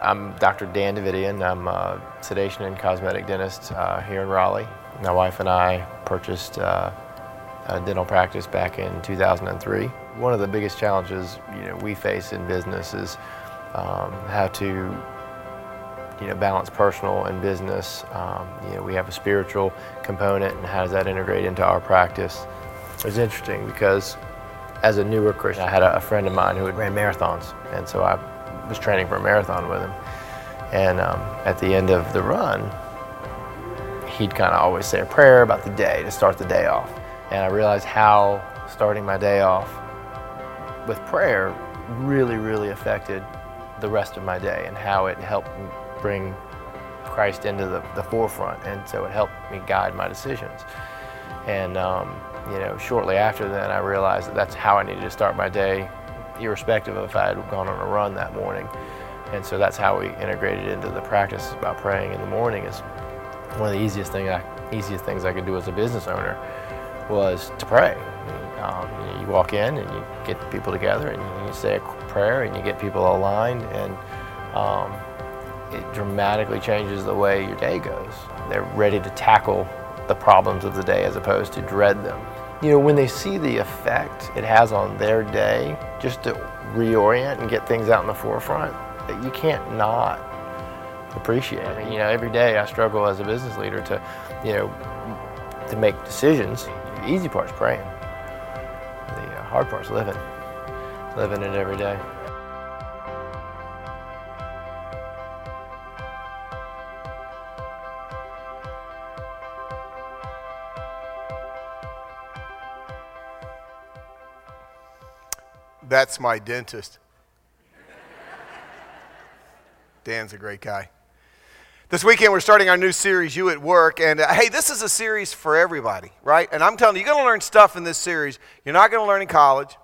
I'm Dr. Dan Davidian. I'm a sedation and cosmetic dentist uh, here in Raleigh. My wife and I purchased uh, a dental practice back in 2003. One of the biggest challenges you know, we face in business is um, how to you know, balance personal and business. Um, you know, we have a spiritual component and how does that integrate into our practice. It's interesting because as a newer Christian, I had a, a friend of mine who had ran marathons and so I was training for a marathon with him. And um, at the end of the run, he'd kind of always say a prayer about the day to start the day off. And I realized how starting my day off with prayer really, really affected the rest of my day and how it helped bring Christ into the, the forefront. And so it helped me guide my decisions. And, um, you know, shortly after then, I realized that that's how I needed to start my day, irrespective of if I had gone on a run that morning. And so that's how we integrated into the practice about praying in the morning is one of the easiest, thing I, easiest things I could do as a business owner was to pray. Um, you, walk in and you get people together and you say a prayer and you get people aligned and um, it dramatically changes the way your day goes. They're ready to tackle the problems of the day as opposed to dread them. You know, when they see the effect it has on their day, just to reorient and get things out in the forefront, that you can't not appreciate. I mean, you know, every day I struggle as a business leader to, you know, to make decisions. The easy part's praying. The uh, hard part's living, living it every day. That's my dentist. Dan's a great guy. This weekend, we're starting our new series, You at Work. And uh, hey, this is a series for everybody, right? And I'm telling you, you're going to learn stuff in this series you're not going to learn in college.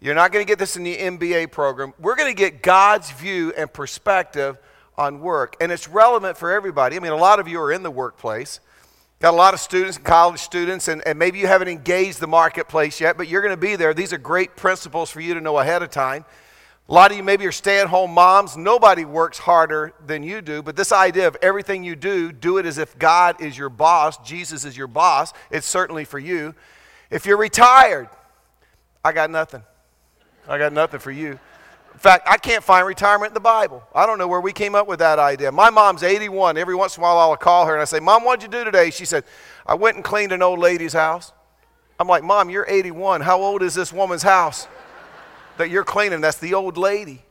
You're not going to get this in the MBA program. We're going to get God's view and perspective on work. And it's relevant for everybody. I mean, a lot of you are in the workplace. Got a lot of students, and college students, and, and maybe you haven't engaged the marketplace yet, but you're going to be there. These are great principles for you to know ahead of time. A lot of you maybe are stay at home moms. Nobody works harder than you do, but this idea of everything you do, do it as if God is your boss, Jesus is your boss, it's certainly for you. If you're retired, I got nothing. I got nothing for you. In fact, I can't find retirement in the Bible. I don't know where we came up with that idea. My mom's 81. Every once in a while, I'll call her and I say, Mom, what'd you do today? She said, I went and cleaned an old lady's house. I'm like, Mom, you're 81. How old is this woman's house? that you're cleaning. That's the old lady.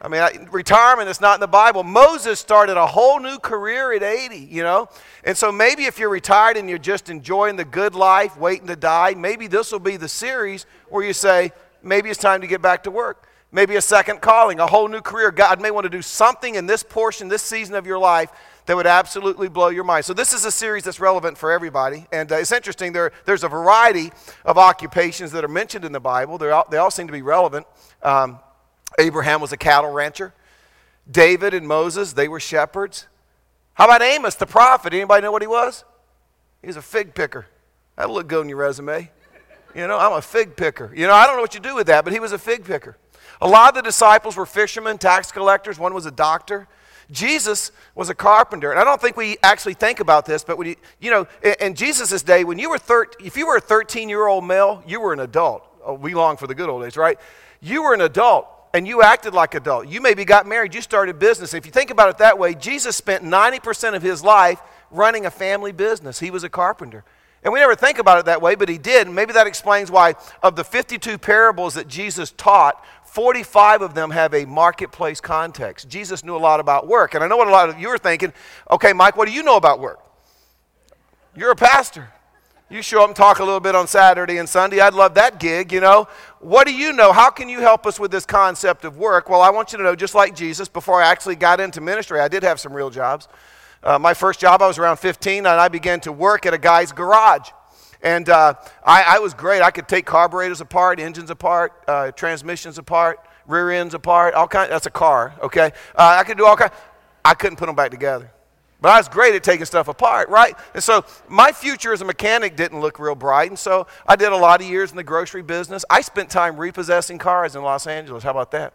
I mean, I, retirement is not in the Bible. Moses started a whole new career at 80, you know? And so maybe if you're retired and you're just enjoying the good life, waiting to die, maybe this will be the series where you say, maybe it's time to get back to work. Maybe a second calling, a whole new career. God may want to do something in this portion, this season of your life that would absolutely blow your mind. So, this is a series that's relevant for everybody. And uh, it's interesting, there, there's a variety of occupations that are mentioned in the Bible, all, they all seem to be relevant. Um, Abraham was a cattle rancher, David and Moses, they were shepherds. How about Amos, the prophet? Anybody know what he was? He was a fig picker. That'll look good on your resume. You know, I'm a fig picker. You know, I don't know what you do with that, but he was a fig picker. A lot of the disciples were fishermen, tax collectors. One was a doctor. Jesus was a carpenter. And I don't think we actually think about this, but when you, you know, in, in Jesus' day, when you were 13, if you were a 13 year old male, you were an adult. Oh, we long for the good old days, right? You were an adult and you acted like an adult. You maybe got married, you started business. If you think about it that way, Jesus spent 90% of his life running a family business. He was a carpenter. And we never think about it that way, but he did. And maybe that explains why, of the 52 parables that Jesus taught, 45 of them have a marketplace context. Jesus knew a lot about work. And I know what a lot of you are thinking okay, Mike, what do you know about work? You're a pastor. You show up and talk a little bit on Saturday and Sunday. I'd love that gig, you know. What do you know? How can you help us with this concept of work? Well, I want you to know, just like Jesus, before I actually got into ministry, I did have some real jobs. Uh, my first job, I was around 15, and I began to work at a guy's garage. And uh, I, I, was great. I could take carburetors apart, engines apart, uh, transmissions apart, rear ends apart, all kind. That's a car, okay? Uh, I could do all kind. I couldn't put them back together. But I was great at taking stuff apart, right? And so my future as a mechanic didn't look real bright. And so I did a lot of years in the grocery business. I spent time repossessing cars in Los Angeles. How about that?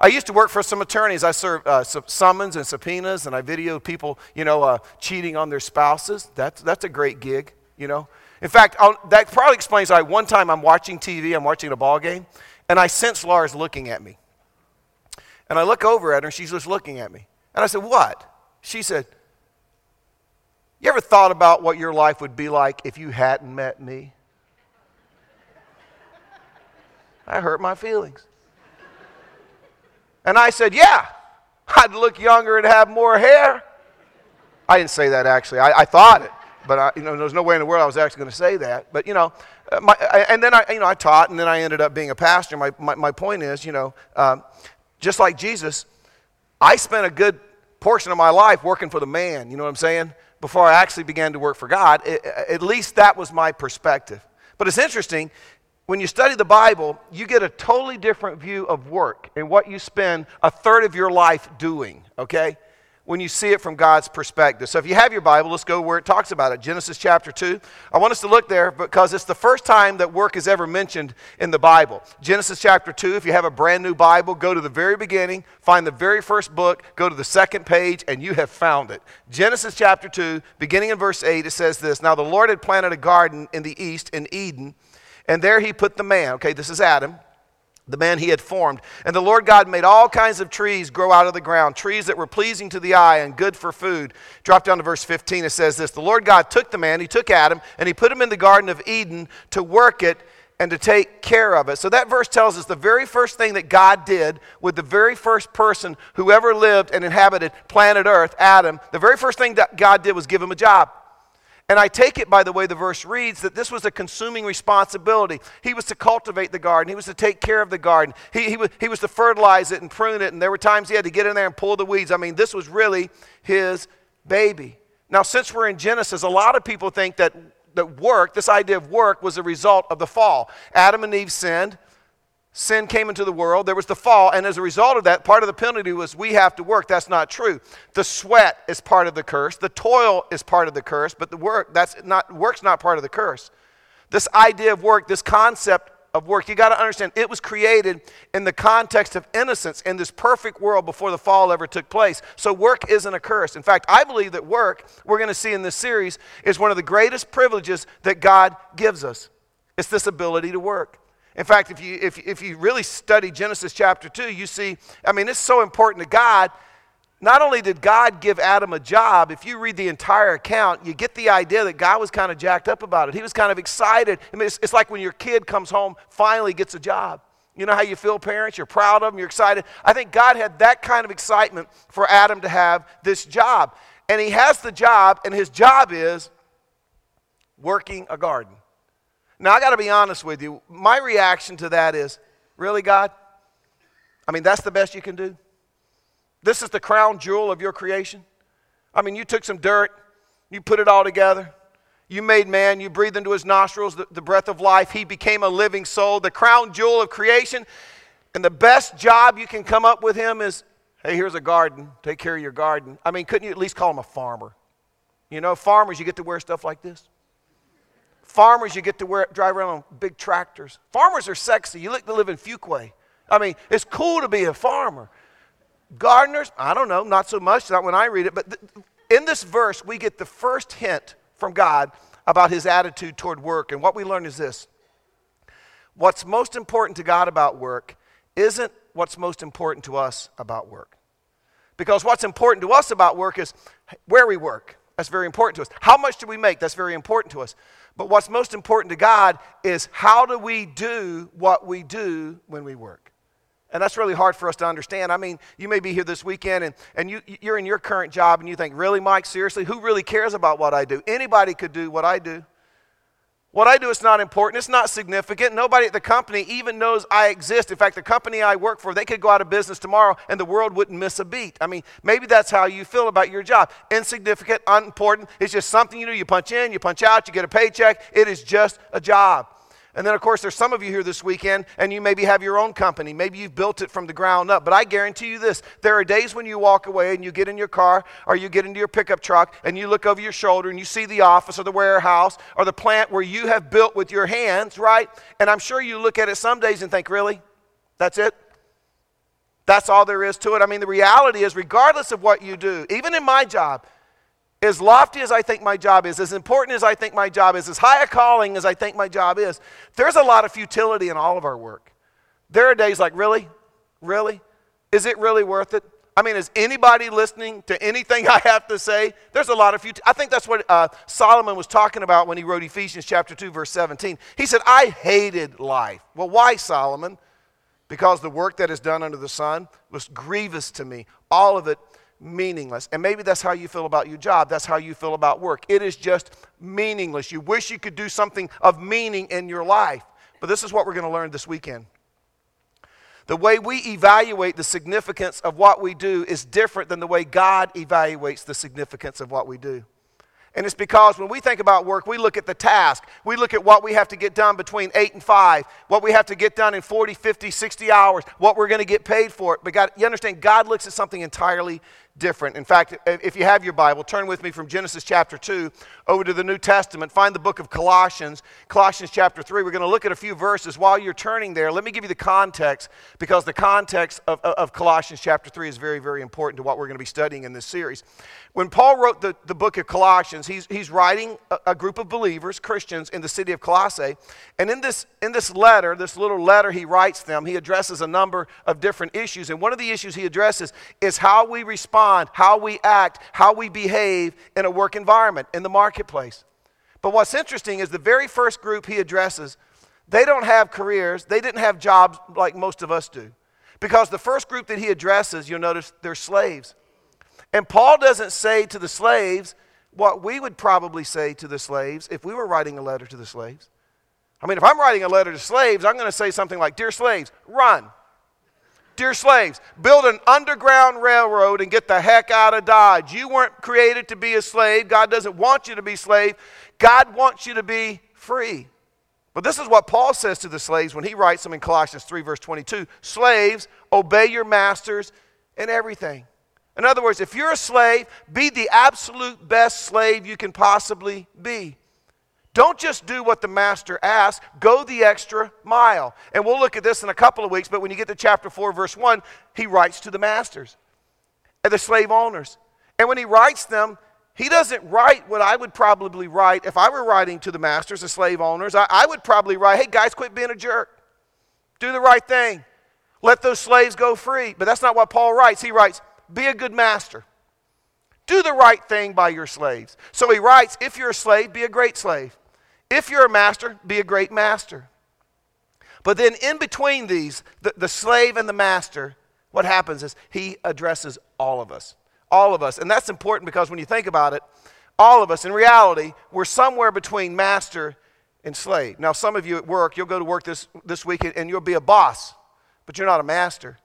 I used to work for some attorneys. I served uh, summons and subpoenas, and I videoed people, you know, uh, cheating on their spouses. That's, that's a great gig, you know. In fact, I'll, that probably explains why one time I'm watching TV, I'm watching a ball game, and I sense Lars looking at me. And I look over at her, and she's just looking at me. And I said, What? She said, You ever thought about what your life would be like if you hadn't met me? I hurt my feelings. And I said, Yeah, I'd look younger and have more hair. I didn't say that actually. I, I thought it, but I, you know, there's no way in the world I was actually going to say that. But you know, uh, my, I, and then I, you know, I taught, and then I ended up being a pastor. My, my, my point is, you know, um, just like Jesus, I spent a good portion of my life working for the man. You know what I'm saying? Before I actually began to work for God, it, at least that was my perspective. But it's interesting when you study the Bible, you get a totally different view of work and what you spend a third of your life doing, okay? When you see it from God's perspective. So if you have your Bible, let's go where it talks about it. Genesis chapter 2. I want us to look there because it's the first time that work is ever mentioned in the Bible. Genesis chapter 2, if you have a brand new Bible, go to the very beginning, find the very first book, go to the second page, and you have found it. Genesis chapter 2, beginning in verse 8, it says this Now the Lord had planted a garden in the east in Eden and there he put the man. Okay, this is Adam, the man he had formed. And the Lord God made all kinds of trees grow out of the ground, trees that were pleasing to the eye and good for food. Drop down to verse 15. It says this The Lord God took the man, he took Adam, and he put him in the Garden of Eden to work it and to take care of it. So that verse tells us the very first thing that God did with the very first person who ever lived and inhabited planet Earth, Adam, the very first thing that God did was give him a job. And I take it by the way the verse reads that this was a consuming responsibility. He was to cultivate the garden, he was to take care of the garden, he, he, was, he was to fertilize it and prune it. And there were times he had to get in there and pull the weeds. I mean, this was really his baby. Now, since we're in Genesis, a lot of people think that, that work, this idea of work, was a result of the fall. Adam and Eve sinned sin came into the world, there was the fall, and as a result of that, part of the penalty was we have to work. That's not true. The sweat is part of the curse, the toil is part of the curse, but the work, that's not work's not part of the curse. This idea of work, this concept of work, you got to understand it was created in the context of innocence in this perfect world before the fall ever took place. So work isn't a curse. In fact, I believe that work, we're going to see in this series, is one of the greatest privileges that God gives us. It's this ability to work. In fact, if you, if, if you really study Genesis chapter 2, you see, I mean, it's so important to God. Not only did God give Adam a job, if you read the entire account, you get the idea that God was kind of jacked up about it. He was kind of excited. I mean, it's, it's like when your kid comes home, finally gets a job. You know how you feel, parents? You're proud of them, you're excited. I think God had that kind of excitement for Adam to have this job. And he has the job, and his job is working a garden. Now, I got to be honest with you. My reaction to that is, really, God? I mean, that's the best you can do? This is the crown jewel of your creation? I mean, you took some dirt, you put it all together. You made man, you breathed into his nostrils the, the breath of life. He became a living soul, the crown jewel of creation. And the best job you can come up with him is hey, here's a garden, take care of your garden. I mean, couldn't you at least call him a farmer? You know, farmers, you get to wear stuff like this. Farmers, you get to wear, drive around on big tractors. Farmers are sexy. You look to live in Fuquay. I mean, it's cool to be a farmer. Gardeners, I don't know, not so much, not when I read it, but th- in this verse, we get the first hint from God about his attitude toward work. And what we learn is this what's most important to God about work isn't what's most important to us about work. Because what's important to us about work is where we work. That's very important to us. How much do we make? That's very important to us. But what's most important to God is how do we do what we do when we work? And that's really hard for us to understand. I mean, you may be here this weekend and, and you, you're in your current job and you think, really, Mike, seriously? Who really cares about what I do? Anybody could do what I do. What I do is not important. It's not significant. Nobody at the company even knows I exist. In fact, the company I work for, they could go out of business tomorrow and the world wouldn't miss a beat. I mean, maybe that's how you feel about your job. Insignificant, unimportant. It's just something you do. You punch in, you punch out, you get a paycheck. It is just a job. And then, of course, there's some of you here this weekend, and you maybe have your own company. Maybe you've built it from the ground up. But I guarantee you this there are days when you walk away and you get in your car or you get into your pickup truck and you look over your shoulder and you see the office or the warehouse or the plant where you have built with your hands, right? And I'm sure you look at it some days and think, really? That's it? That's all there is to it. I mean, the reality is, regardless of what you do, even in my job, as lofty as I think my job is, as important as I think my job is, as high a calling as I think my job is, there's a lot of futility in all of our work. There are days like, really? Really? Is it really worth it? I mean, is anybody listening to anything I have to say? There's a lot of futility. I think that's what uh, Solomon was talking about when he wrote Ephesians chapter 2, verse 17. He said, I hated life. Well, why, Solomon? Because the work that is done under the sun was grievous to me. All of it meaningless. And maybe that's how you feel about your job. That's how you feel about work. It is just meaningless. You wish you could do something of meaning in your life. But this is what we're going to learn this weekend. The way we evaluate the significance of what we do is different than the way God evaluates the significance of what we do. And it's because when we think about work, we look at the task. We look at what we have to get done between 8 and 5, what we have to get done in 40, 50, 60 hours, what we're going to get paid for it. But God, you understand, God looks at something entirely different. In fact, if you have your Bible, turn with me from Genesis chapter 2 over to the New Testament. Find the book of Colossians, Colossians chapter 3. We're going to look at a few verses. While you're turning there, let me give you the context because the context of, of Colossians chapter 3 is very, very important to what we're going to be studying in this series. When Paul wrote the, the book of Colossians, he's, he's writing a, a group of believers, Christians, in the city of Colossae. And in this, in this letter, this little letter he writes them, he addresses a number of different issues. And one of the issues he addresses is how we respond respond, how we act, how we behave in a work environment, in the marketplace. But what's interesting is the very first group he addresses, they don't have careers, they didn't have jobs like most of us do. Because the first group that he addresses, you'll notice they're slaves. And Paul doesn't say to the slaves what we would probably say to the slaves if we were writing a letter to the slaves. I mean, if I'm writing a letter to slaves, I'm going to say something like, Dear slaves, run. Dear slaves, build an underground railroad and get the heck out of Dodge. You weren't created to be a slave. God doesn't want you to be slave. God wants you to be free. But this is what Paul says to the slaves when he writes them in Colossians 3, verse 22 Slaves, obey your masters in everything. In other words, if you're a slave, be the absolute best slave you can possibly be. Don't just do what the master asks, go the extra mile. And we'll look at this in a couple of weeks, but when you get to chapter 4, verse 1, he writes to the masters and the slave owners. And when he writes them, he doesn't write what I would probably write if I were writing to the masters, the slave owners. I, I would probably write, hey, guys, quit being a jerk. Do the right thing. Let those slaves go free. But that's not what Paul writes. He writes, be a good master. Do the right thing by your slaves. So he writes, if you're a slave, be a great slave. If you're a master, be a great master. But then in between these, the, the slave and the master, what happens is he addresses all of us. All of us. And that's important because when you think about it, all of us, in reality, we're somewhere between master and slave. Now, some of you at work, you'll go to work this, this week and you'll be a boss, but you're not a master.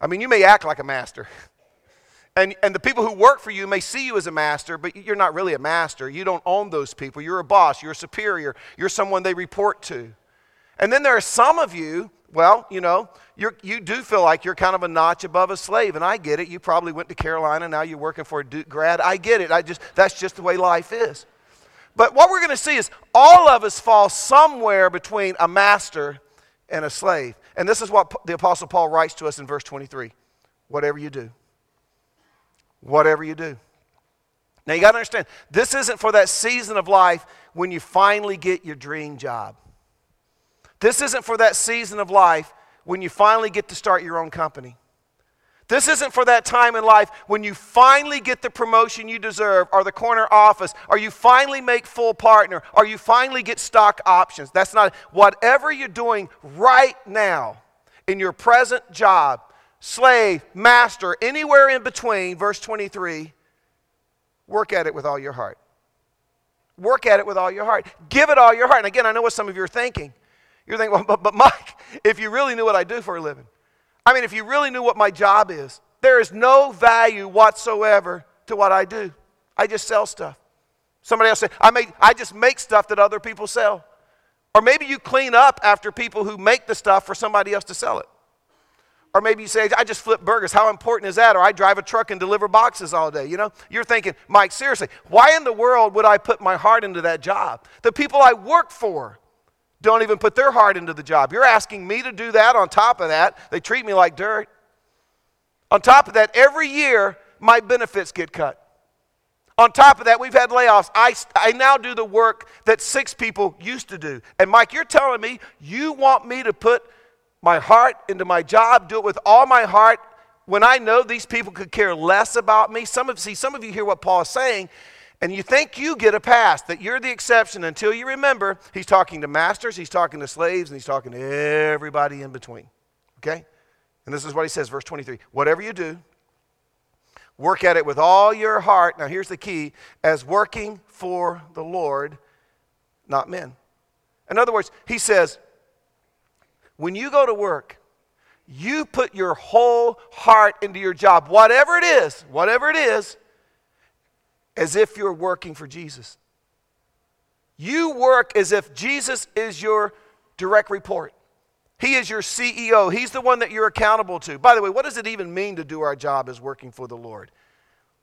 I mean, you may act like a master. And, and the people who work for you may see you as a master, but you're not really a master. You don't own those people. You're a boss, you're a superior, you're someone they report to. And then there are some of you, well, you know, you you do feel like you're kind of a notch above a slave, and I get it. You probably went to Carolina, now you're working for a Duke grad. I get it. I just, that's just the way life is. But what we're going to see is all of us fall somewhere between a master and a slave. And this is what the Apostle Paul writes to us in verse 23 whatever you do whatever you do. Now, you got to understand, this isn't for that season of life when you finally get your dream job. This isn't for that season of life when you finally get to start your own company. This isn't for that time in life when you finally get the promotion you deserve, or the corner office, or you finally make full partner, or you finally get stock options. That's not whatever you're doing right now in your present job slave, master, anywhere in between, verse 23, work at it with all your heart. Work at it with all your heart. Give it all your heart. And again, I know what some of you are thinking. You're thinking, well, but, but Mike, if you really knew what I do for a living, I mean, if you really knew what my job is, there is no value whatsoever to what I do. I just sell stuff. Somebody else say, I, make, I just make stuff that other people sell. Or maybe you clean up after people who make the stuff for somebody else to sell it. Or maybe you say, I just flip burgers. How important is that? Or I drive a truck and deliver boxes all day. You know, you're thinking, Mike, seriously, why in the world would I put my heart into that job? The people I work for don't even put their heart into the job. You're asking me to do that on top of that. They treat me like dirt. On top of that, every year my benefits get cut. On top of that, we've had layoffs. I, I now do the work that six people used to do. And Mike, you're telling me you want me to put my heart into my job, do it with all my heart, when I know these people could care less about me? Some of see, some of you hear what Paul is saying, and you think you get a pass, that you're the exception until you remember he's talking to masters, he's talking to slaves, and he's talking to everybody in between. Okay? And this is what he says, verse 23 Whatever you do, work at it with all your heart. Now, here's the key as working for the Lord, not men. In other words, he says, when you go to work, you put your whole heart into your job, whatever it is, whatever it is, as if you're working for Jesus. You work as if Jesus is your direct report. He is your CEO. He's the one that you're accountable to. By the way, what does it even mean to do our job as working for the Lord?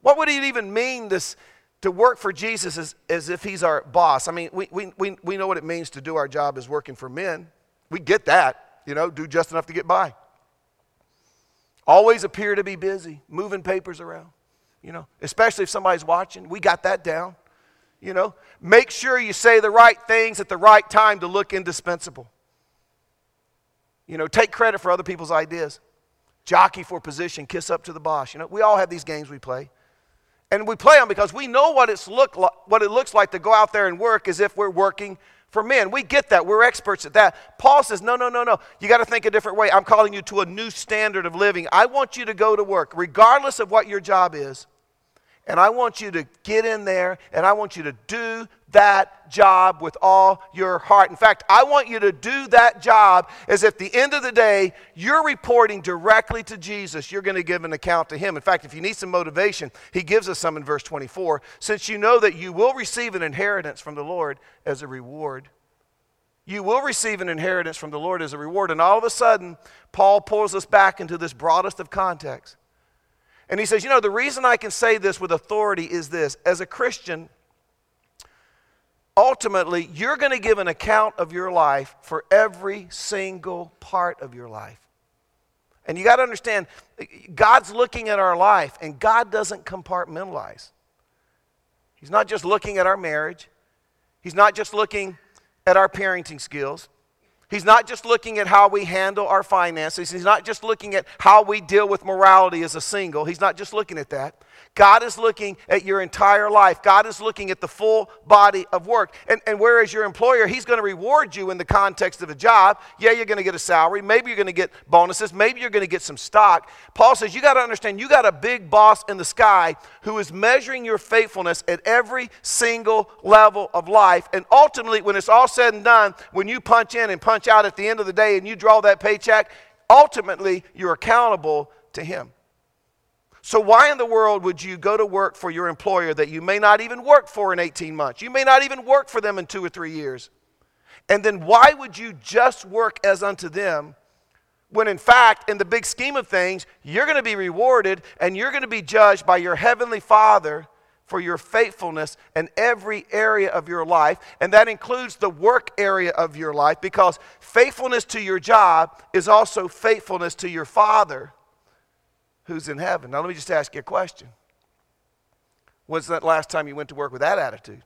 What would it even mean this, to work for Jesus as, as if he's our boss? I mean, we, we, we, we know what it means to do our job as working for men. We get that, you know, do just enough to get by. Always appear to be busy, moving papers around you know, especially if somebody's watching. We got that down. You know, make sure you say the right things at the right time to look indispensable. You know, take credit for other people's ideas. Jockey for position, kiss up to the boss. You know, we all have these games we play. And we play them because we know what, it's look like, what it looks like to go out there and work as if we're working for men. We get that. We're experts at that. Paul says, no, no, no, no. You got to think a different way. I'm calling you to a new standard of living. I want you to go to work, regardless of what your job is. And I want you to get in there and I want you to do that job with all your heart. In fact, I want you to do that job as at the end of the day, you're reporting directly to Jesus. You're going to give an account to Him. In fact, if you need some motivation, He gives us some in verse 24. Since you know that you will receive an inheritance from the Lord as a reward. You will receive an inheritance from the Lord as a reward. And all of a sudden, Paul pulls us back into this broadest of context. And he says, You know, the reason I can say this with authority is this as a Christian, ultimately, you're going to give an account of your life for every single part of your life. And you got to understand, God's looking at our life, and God doesn't compartmentalize. He's not just looking at our marriage, He's not just looking at our parenting skills. He's not just looking at how we handle our finances. He's not just looking at how we deal with morality as a single. He's not just looking at that. God is looking at your entire life. God is looking at the full body of work. And, and whereas your employer, he's going to reward you in the context of a job. Yeah, you're going to get a salary. Maybe you're going to get bonuses. Maybe you're going to get some stock. Paul says you got to understand you got a big boss in the sky who is measuring your faithfulness at every single level of life. And ultimately, when it's all said and done, when you punch in and punch out at the end of the day and you draw that paycheck, ultimately you're accountable to him. So, why in the world would you go to work for your employer that you may not even work for in 18 months? You may not even work for them in two or three years. And then, why would you just work as unto them when, in fact, in the big scheme of things, you're going to be rewarded and you're going to be judged by your heavenly Father for your faithfulness in every area of your life, and that includes the work area of your life because faithfulness to your job is also faithfulness to your Father who's in heaven. Now, let me just ask you a question. When's that last time you went to work with that attitude?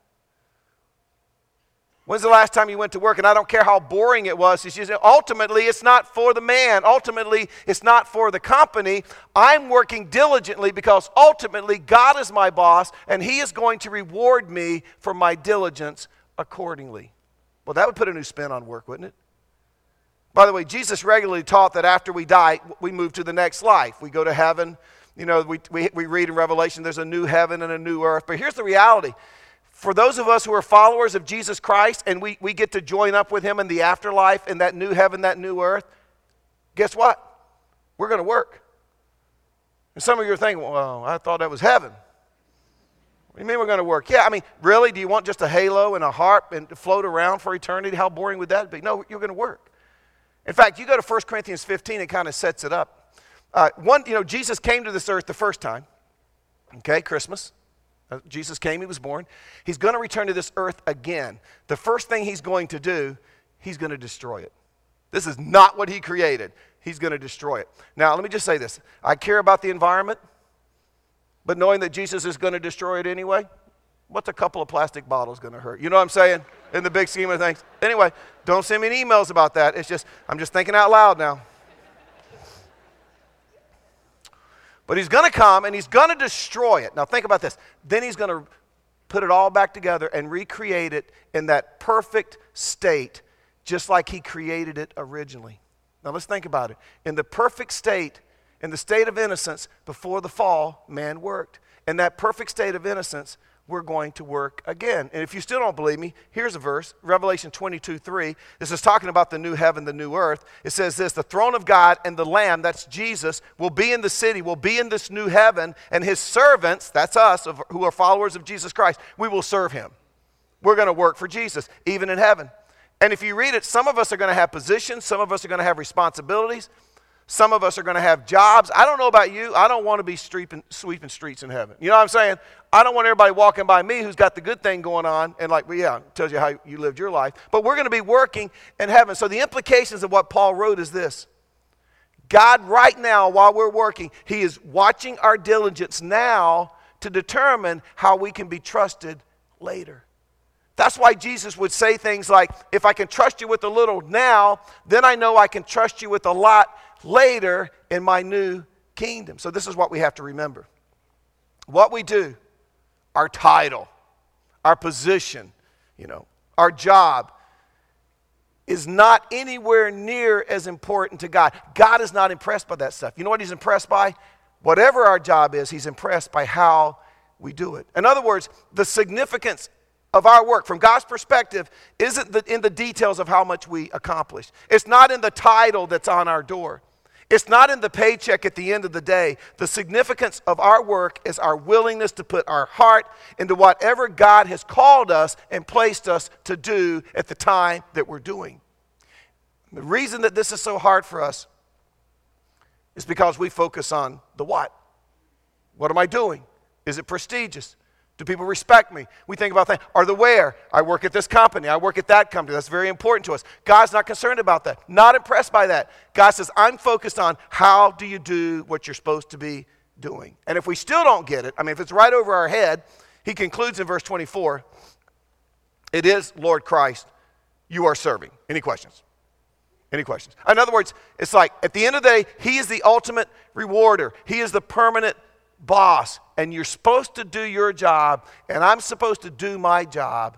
When's the last time you went to work? And I don't care how boring it was. It's just, ultimately, it's not for the man. Ultimately, it's not for the company. I'm working diligently because ultimately, God is my boss and He is going to reward me for my diligence accordingly. Well, that would put a new spin on work, wouldn't it? By the way, Jesus regularly taught that after we die, we move to the next life. We go to heaven. You know, we, we, we read in Revelation there's a new heaven and a new earth. But here's the reality for those of us who are followers of Jesus Christ and we, we get to join up with him in the afterlife, in that new heaven, that new earth, guess what? We're going to work. And some of you are thinking, well, I thought that was heaven. What do you mean we're going to work? Yeah, I mean, really? Do you want just a halo and a harp and to float around for eternity? How boring would that be? No, you're going to work. In fact, you go to 1 Corinthians 15, it kind of sets it up. Uh, one, you know, Jesus came to this earth the first time, okay, Christmas. Uh, Jesus came, he was born. He's going to return to this earth again. The first thing he's going to do, he's going to destroy it. This is not what he created. he's going to destroy it. Now, let me just say this I care about the environment, but knowing that Jesus is going to destroy it anyway, what's a couple of plastic bottles going to hurt? You know what I'm saying? In the big scheme of things. Anyway, don't send me any emails about that. It's just, I'm just thinking out loud now. But he's going to come and he's going to destroy it. Now, think about this. Then he's going to put it all back together and recreate it in that perfect state, just like he created it originally. Now, let's think about it. In the perfect state, in the state of innocence before the fall, man worked. In that perfect state of innocence, we're going to work again. And if you still don't believe me, here's a verse Revelation 22 3. This is talking about the new heaven, the new earth. It says this The throne of God and the Lamb, that's Jesus, will be in the city, will be in this new heaven, and his servants, that's us who are followers of Jesus Christ, we will serve him. We're going to work for Jesus, even in heaven. And if you read it, some of us are going to have positions, some of us are going to have responsibilities. Some of us are going to have jobs. I don't know about you. I don't want to be sweeping, sweeping streets in heaven. You know what I'm saying? I don't want everybody walking by me who's got the good thing going on and like, well, yeah, tells you how you lived your life. But we're going to be working in heaven. So the implications of what Paul wrote is this. God, right now, while we're working, He is watching our diligence now to determine how we can be trusted later. That's why Jesus would say things like, If I can trust you with a little now, then I know I can trust you with a lot later in my new kingdom. So, this is what we have to remember. What we do, our title, our position, you know, our job, is not anywhere near as important to God. God is not impressed by that stuff. You know what He's impressed by? Whatever our job is, He's impressed by how we do it. In other words, the significance of our work from God's perspective isn't in the details of how much we accomplish. It's not in the title that's on our door. It's not in the paycheck at the end of the day. The significance of our work is our willingness to put our heart into whatever God has called us and placed us to do at the time that we're doing. The reason that this is so hard for us is because we focus on the what. What am I doing? Is it prestigious? Do people respect me? We think about things. Are the where? I work at this company. I work at that company. That's very important to us. God's not concerned about that. Not impressed by that. God says, I'm focused on how do you do what you're supposed to be doing. And if we still don't get it, I mean, if it's right over our head, he concludes in verse 24 it is Lord Christ you are serving. Any questions? Any questions? In other words, it's like at the end of the day, He is the ultimate rewarder, He is the permanent boss and you're supposed to do your job, and I'm supposed to do my job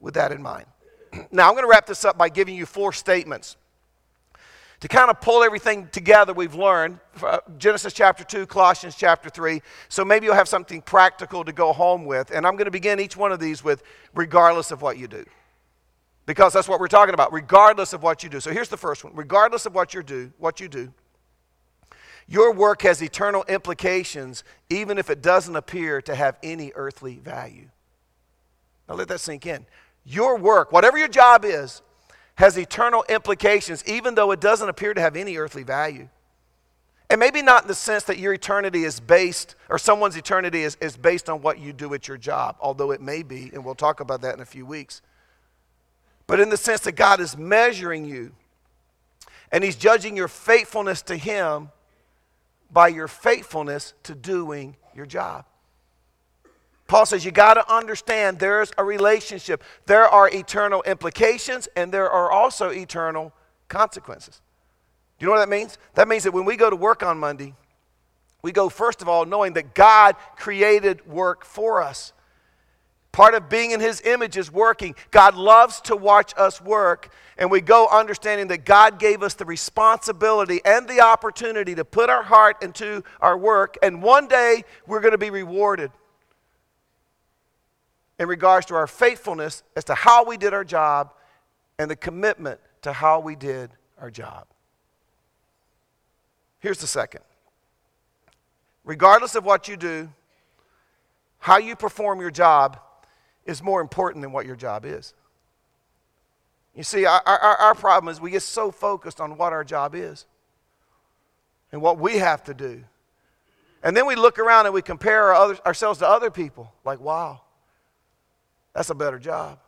with that in mind. now, I'm going to wrap this up by giving you four statements to kind of pull everything together we've learned uh, Genesis chapter 2, Colossians chapter 3. So maybe you'll have something practical to go home with. And I'm going to begin each one of these with regardless of what you do. Because that's what we're talking about, regardless of what you do. So here's the first one regardless of what you do, what you do, your work has eternal implications, even if it doesn't appear to have any earthly value. Now let that sink in. Your work, whatever your job is, has eternal implications, even though it doesn't appear to have any earthly value. And maybe not in the sense that your eternity is based, or someone's eternity is, is based on what you do at your job, although it may be, and we'll talk about that in a few weeks. But in the sense that God is measuring you, and He's judging your faithfulness to Him by your faithfulness to doing your job. Paul says you got to understand there's a relationship. There are eternal implications and there are also eternal consequences. Do you know what that means? That means that when we go to work on Monday, we go first of all knowing that God created work for us. Part of being in His image is working. God loves to watch us work, and we go understanding that God gave us the responsibility and the opportunity to put our heart into our work, and one day we're going to be rewarded in regards to our faithfulness as to how we did our job and the commitment to how we did our job. Here's the second regardless of what you do, how you perform your job is more important than what your job is. You see, our, our, our problem is we get so focused on what our job is and what we have to do. And then we look around and we compare our other, ourselves to other people. Like, wow, that's a better job.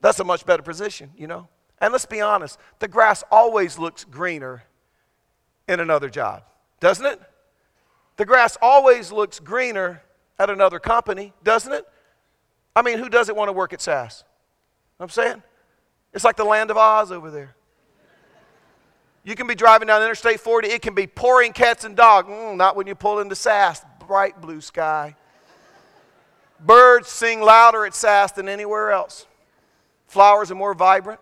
That's a much better position, you know? And let's be honest, the grass always looks greener in another job, doesn't it? The grass always looks greener at another company, doesn't it? I mean, who doesn't want to work at SAS? I'm saying? It's like the land of Oz over there. You can be driving down Interstate 40, it can be pouring cats and dogs. Mm, not when you pull into SAS, bright blue sky. Birds sing louder at SAS than anywhere else. Flowers are more vibrant.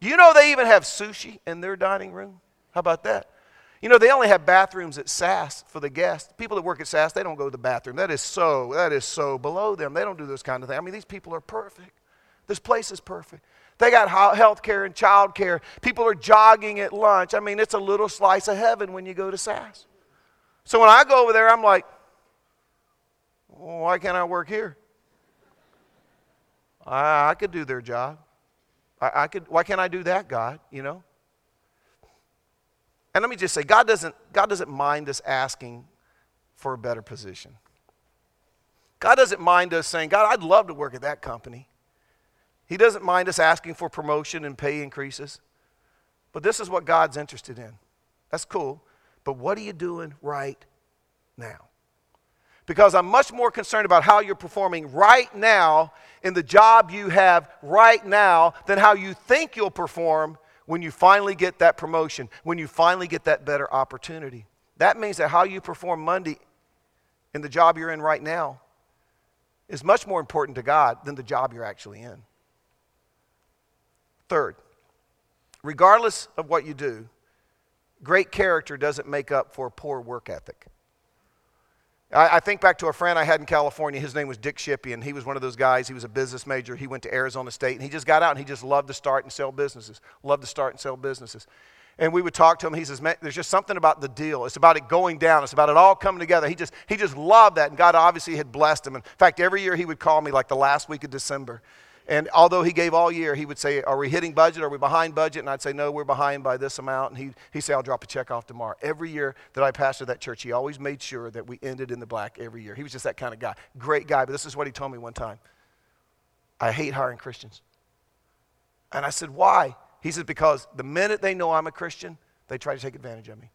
Do you know they even have sushi in their dining room? How about that? You know, they only have bathrooms at SAS for the guests. People that work at SAS, they don't go to the bathroom. That is so, that is so below them. They don't do those kind of things. I mean, these people are perfect. This place is perfect. They got health care and child care. People are jogging at lunch. I mean, it's a little slice of heaven when you go to SAS. So when I go over there, I'm like, why can't I work here? I, I could do their job. I, I could, why can't I do that, God? You know? And let me just say, God doesn't, God doesn't mind us asking for a better position. God doesn't mind us saying, God, I'd love to work at that company. He doesn't mind us asking for promotion and pay increases. But this is what God's interested in. That's cool. But what are you doing right now? Because I'm much more concerned about how you're performing right now in the job you have right now than how you think you'll perform when you finally get that promotion, when you finally get that better opportunity. That means that how you perform Monday in the job you're in right now is much more important to God than the job you're actually in. Third, regardless of what you do, great character doesn't make up for poor work ethic. I, I, think back to a friend I had in California. His name was Dick Shippey, and he was one of those guys. He was a business major. He went to Arizona State, and he just got out and he just loved to start and sell businesses. Loved to start and sell businesses. And we would talk to him. He says, Man, there's just something about the deal. It's about it going down. It's about it all coming together. He just, he just loved that. And God obviously had blessed him. In fact, every year he would call me like the last week of December. And although he gave all year, he would say, Are we hitting budget? Are we behind budget? And I'd say, No, we're behind by this amount. And he'd, he'd say, I'll drop a check off tomorrow. Every year that I pastored that church, he always made sure that we ended in the black every year. He was just that kind of guy. Great guy. But this is what he told me one time I hate hiring Christians. And I said, Why? He said, Because the minute they know I'm a Christian, they try to take advantage of me.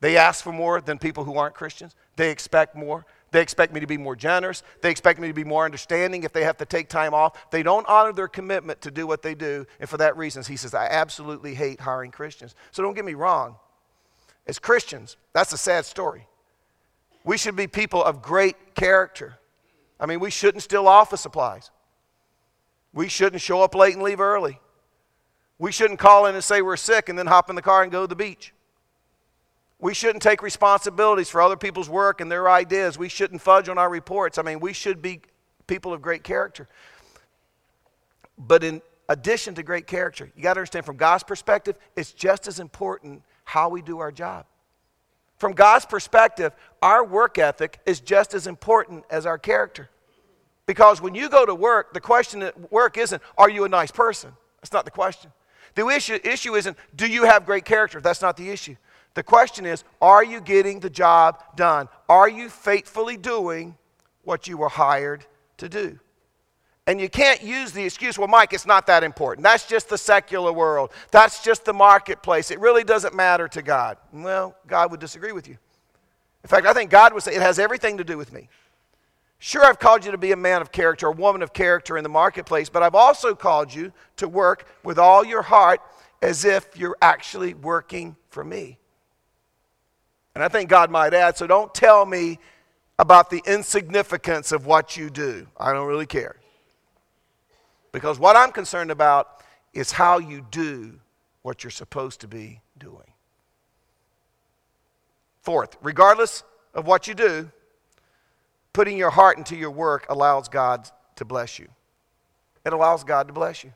They ask for more than people who aren't Christians, they expect more. They expect me to be more generous. They expect me to be more understanding if they have to take time off. They don't honor their commitment to do what they do. And for that reason, he says, I absolutely hate hiring Christians. So don't get me wrong. As Christians, that's a sad story. We should be people of great character. I mean, we shouldn't steal office supplies. We shouldn't show up late and leave early. We shouldn't call in and say we're sick and then hop in the car and go to the beach. We shouldn't take responsibilities for other people's work and their ideas. We shouldn't fudge on our reports. I mean, we should be people of great character. But in addition to great character, you got to understand from God's perspective, it's just as important how we do our job. From God's perspective, our work ethic is just as important as our character. Because when you go to work, the question at work isn't, are you a nice person? That's not the question. The issue, issue isn't, do you have great character? That's not the issue. The question is are you getting the job done? Are you faithfully doing what you were hired to do? And you can't use the excuse, well, Mike, it's not that important. That's just the secular world. That's just the marketplace. It really doesn't matter to God. Well, God would disagree with you. In fact, I think God would say it has everything to do with me. Sure, I've called you to be a man of character, a woman of character in the marketplace, but I've also called you to work with all your heart as if you're actually working for me. And I think God might add, so don't tell me about the insignificance of what you do. I don't really care. Because what I'm concerned about is how you do what you're supposed to be doing. Fourth, regardless of what you do, putting your heart into your work allows God to bless you. It allows God to bless you.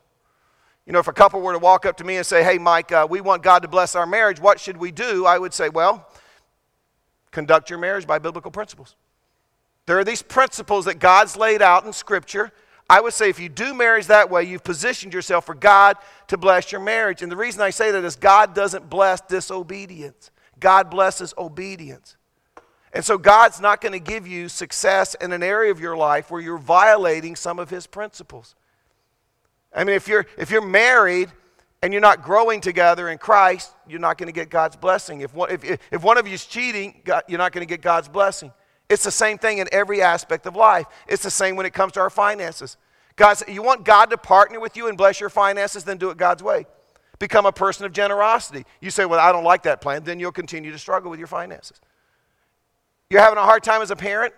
You know, if a couple were to walk up to me and say, Hey, Mike, uh, we want God to bless our marriage, what should we do? I would say, Well, conduct your marriage by biblical principles. There are these principles that God's laid out in Scripture. I would say if you do marriage that way, you've positioned yourself for God to bless your marriage. And the reason I say that is God doesn't bless disobedience, God blesses obedience. And so God's not going to give you success in an area of your life where you're violating some of his principles. I mean, if you're, if you're married and you're not growing together in Christ, you're not going to get God's blessing. If one, if, if one of you is cheating, God, you're not going to get God's blessing. It's the same thing in every aspect of life. It's the same when it comes to our finances. God, you want God to partner with you and bless your finances, then do it God's way. Become a person of generosity. You say, Well, I don't like that plan, then you'll continue to struggle with your finances. You're having a hard time as a parent?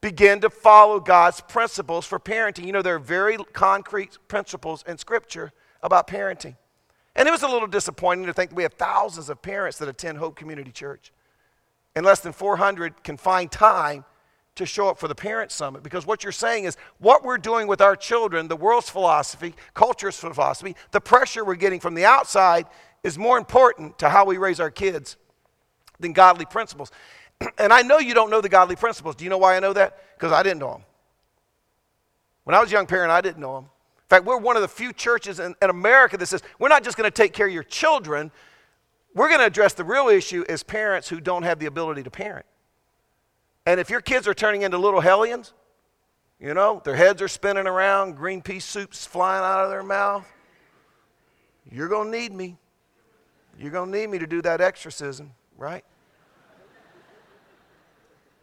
Begin to follow God's principles for parenting. You know, there are very concrete principles in Scripture about parenting. And it was a little disappointing to think we have thousands of parents that attend Hope Community Church, and less than 400 can find time to show up for the Parent Summit because what you're saying is what we're doing with our children, the world's philosophy, culture's philosophy, the pressure we're getting from the outside is more important to how we raise our kids than godly principles. And I know you don't know the godly principles. Do you know why I know that? Because I didn't know them. When I was a young parent, I didn't know them. In fact, we're one of the few churches in, in America that says we're not just going to take care of your children, we're going to address the real issue as parents who don't have the ability to parent. And if your kids are turning into little hellions, you know, their heads are spinning around, green pea soup's flying out of their mouth, you're going to need me. You're going to need me to do that exorcism, right?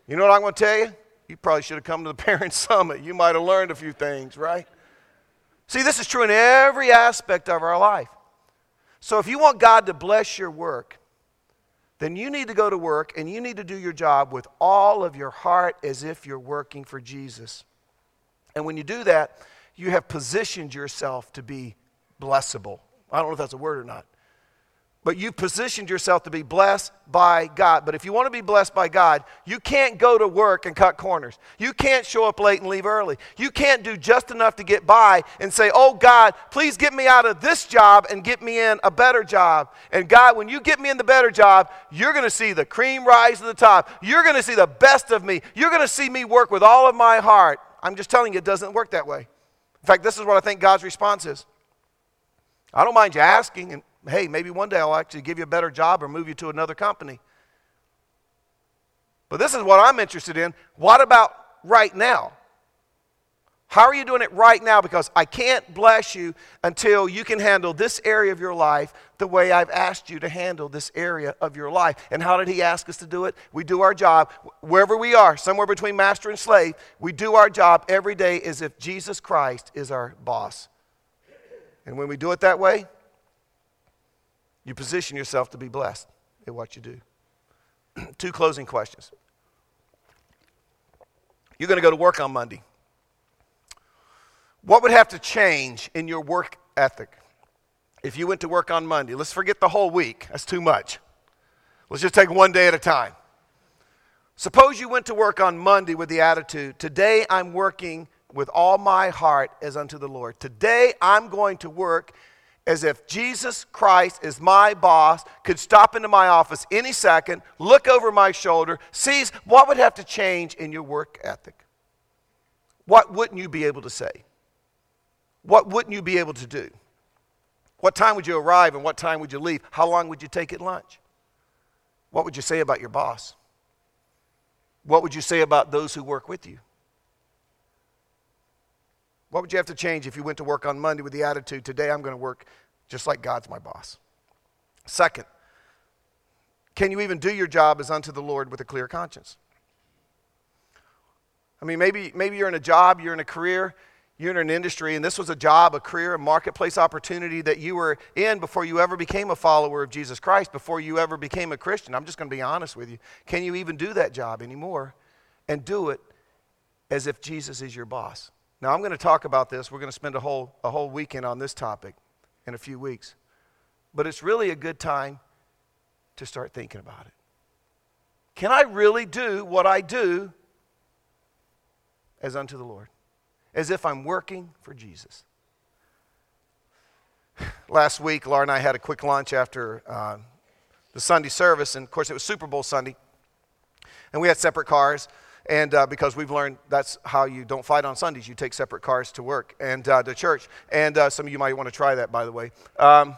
You know what I'm going to tell you? You probably should have come to the Parent Summit. You might have learned a few things, right? See, this is true in every aspect of our life. So if you want God to bless your work, then you need to go to work and you need to do your job with all of your heart as if you're working for Jesus. And when you do that, you have positioned yourself to be blessable. I don't know if that's a word or not but you've positioned yourself to be blessed by God. But if you want to be blessed by God, you can't go to work and cut corners. You can't show up late and leave early. You can't do just enough to get by and say, Oh God, please get me out of this job and get me in a better job. And God, when you get me in the better job, you're going to see the cream rise to the top. You're going to see the best of me. You're going to see me work with all of my heart. I'm just telling you, it doesn't work that way. In fact, this is what I think God's response is. I don't mind you asking, and hey, maybe one day I'll actually give you a better job or move you to another company. But this is what I'm interested in. What about right now? How are you doing it right now? Because I can't bless you until you can handle this area of your life the way I've asked you to handle this area of your life. And how did He ask us to do it? We do our job wherever we are, somewhere between master and slave. We do our job every day as if Jesus Christ is our boss. And when we do it that way, you position yourself to be blessed at what you do. Two closing questions. You're going to go to work on Monday. What would have to change in your work ethic if you went to work on Monday? Let's forget the whole week. That's too much. Let's just take one day at a time. Suppose you went to work on Monday with the attitude, Today I'm working with all my heart as unto the Lord. Today I'm going to work as if Jesus Christ is my boss, could stop into my office any second, look over my shoulder, sees what would have to change in your work ethic? What wouldn't you be able to say? What wouldn't you be able to do? What time would you arrive and what time would you leave? How long would you take at lunch? What would you say about your boss? What would you say about those who work with you? What would you have to change if you went to work on Monday with the attitude, today I'm going to work just like God's my boss? Second, can you even do your job as unto the Lord with a clear conscience? I mean, maybe, maybe you're in a job, you're in a career, you're in an industry, and this was a job, a career, a marketplace opportunity that you were in before you ever became a follower of Jesus Christ, before you ever became a Christian. I'm just going to be honest with you. Can you even do that job anymore and do it as if Jesus is your boss? Now, I'm going to talk about this. We're going to spend a whole, a whole weekend on this topic in a few weeks. But it's really a good time to start thinking about it. Can I really do what I do as unto the Lord? As if I'm working for Jesus. Last week, Laura and I had a quick lunch after uh, the Sunday service, and of course, it was Super Bowl Sunday. And we had separate cars. And uh, because we've learned that's how you don't fight on Sundays, you take separate cars to work and uh, to church. And uh, some of you might want to try that, by the way. Um,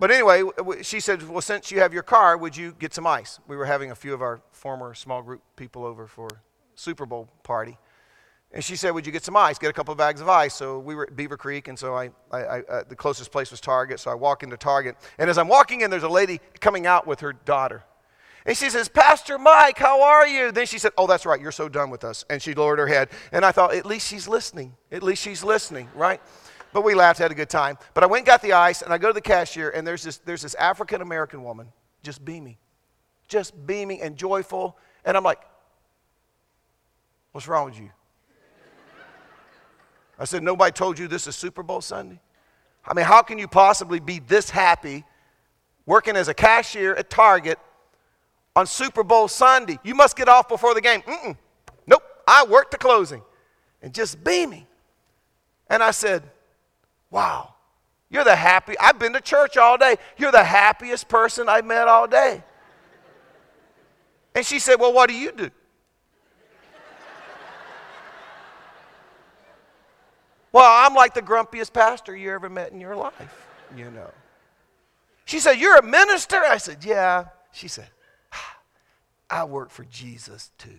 but anyway, she said, Well, since you have your car, would you get some ice? We were having a few of our former small group people over for Super Bowl party. And she said, Would you get some ice? Get a couple of bags of ice. So we were at Beaver Creek, and so I, I, I uh, the closest place was Target. So I walk into Target. And as I'm walking in, there's a lady coming out with her daughter. And she says, Pastor Mike, how are you? Then she said, Oh, that's right, you're so done with us. And she lowered her head. And I thought, At least she's listening. At least she's listening, right? But we laughed, had a good time. But I went and got the ice, and I go to the cashier, and there's this, there's this African American woman just beaming, just beaming and joyful. And I'm like, What's wrong with you? I said, Nobody told you this is Super Bowl Sunday? I mean, how can you possibly be this happy working as a cashier at Target on Super Bowl Sunday? You must get off before the game. Mm-mm. Nope, I worked the closing and just beaming. And I said, Wow, you're the happy. I've been to church all day. You're the happiest person I've met all day. And she said, Well, what do you do? Well, I'm like the grumpiest pastor you ever met in your life, you know. She said, You're a minister? I said, Yeah. She said, I work for Jesus too.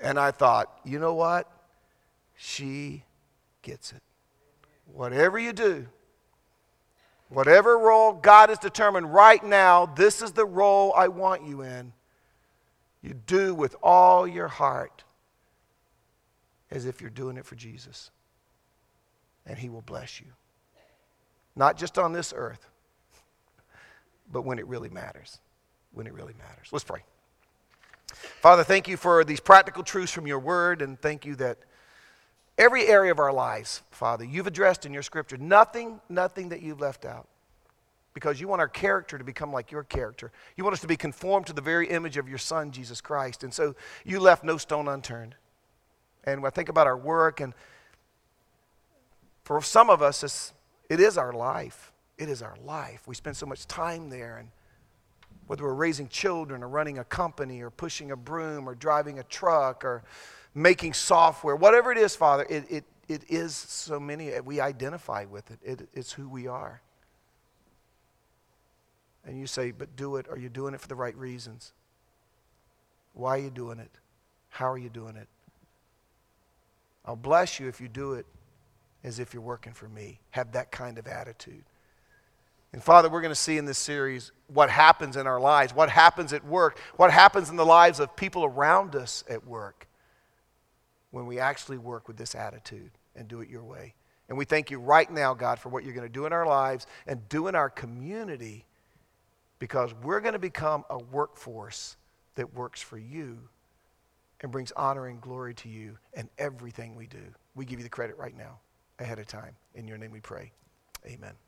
And I thought, you know what? She gets it. Whatever you do, whatever role God has determined right now, this is the role I want you in. You do with all your heart as if you're doing it for Jesus and He will bless you. Not just on this earth, but when it really matters. When it really matters. Let's pray. Father, thank you for these practical truths from your word, and thank you that every area of our lives, Father, you've addressed in your scripture. Nothing, nothing that you've left out. Because you want our character to become like your character. You want us to be conformed to the very image of your Son, Jesus Christ. And so you left no stone unturned. And when I think about our work and for some of us, it is our life. It is our life. We spend so much time there. And whether we're raising children or running a company or pushing a broom or driving a truck or making software, whatever it is, Father, it, it, it is so many. Uh, we identify with it. it. It's who we are. And you say, but do it. Are you doing it for the right reasons? Why are you doing it? How are you doing it? I'll bless you if you do it as if you're working for me. Have that kind of attitude. And Father, we're going to see in this series what happens in our lives, what happens at work, what happens in the lives of people around us at work when we actually work with this attitude and do it your way. And we thank you right now, God, for what you're going to do in our lives and do in our community because we're going to become a workforce that works for you and brings honor and glory to you in everything we do. We give you the credit right now ahead of time. In your name we pray. Amen.